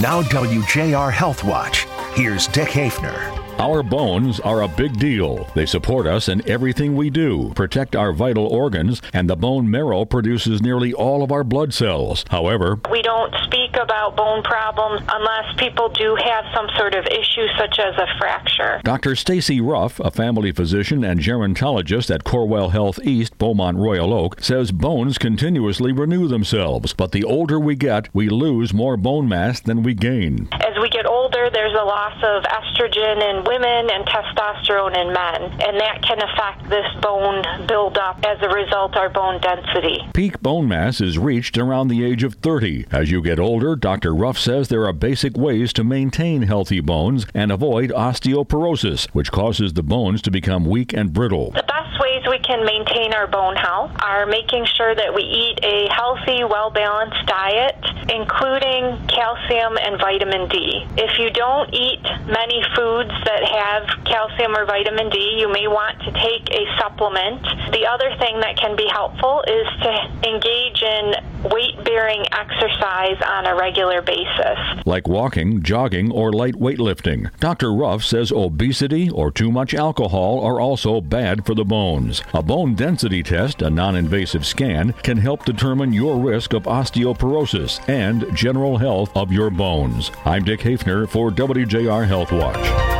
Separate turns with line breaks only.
Now, WJR Health Watch. Here's Dick Hafner.
Our bones are a big deal. They support us in everything we do, protect our vital organs, and the bone marrow produces nearly all of our blood cells. However,
we don't speak about bone problems unless people do have some sort of issue such as a fracture.
Dr. Stacy Ruff, a family physician and gerontologist at Corewell Health East, Beaumont Royal Oak, says bones continuously renew themselves, but the older we get, we lose more bone mass than we gain.
As we get older, there's a loss of estrogen in women and testosterone in men, and that can affect this bone buildup as a result our bone density.
Peak bone mass is reached around the age of 30. As you get older, Dr. Ruff says there are basic ways to maintain healthy bones and avoid osteoporosis, which causes the bones to become weak and brittle.
The best ways we can maintain our bone health are making sure that we eat a healthy, well balanced diet, including calcium and vitamin D. If you don't eat many foods that have calcium or vitamin D, you may want to take a supplement. The other thing that can be helpful is to engage in weight bearing exercise on a regular basis.
Like walking, jogging, or light weightlifting. Dr. Ruff says obesity or too much alcohol are also bad for the bones. A bone density test, a non invasive scan, can help determine your risk of osteoporosis and general health of your bones. I'm Dick Hafner for WJR Health Watch.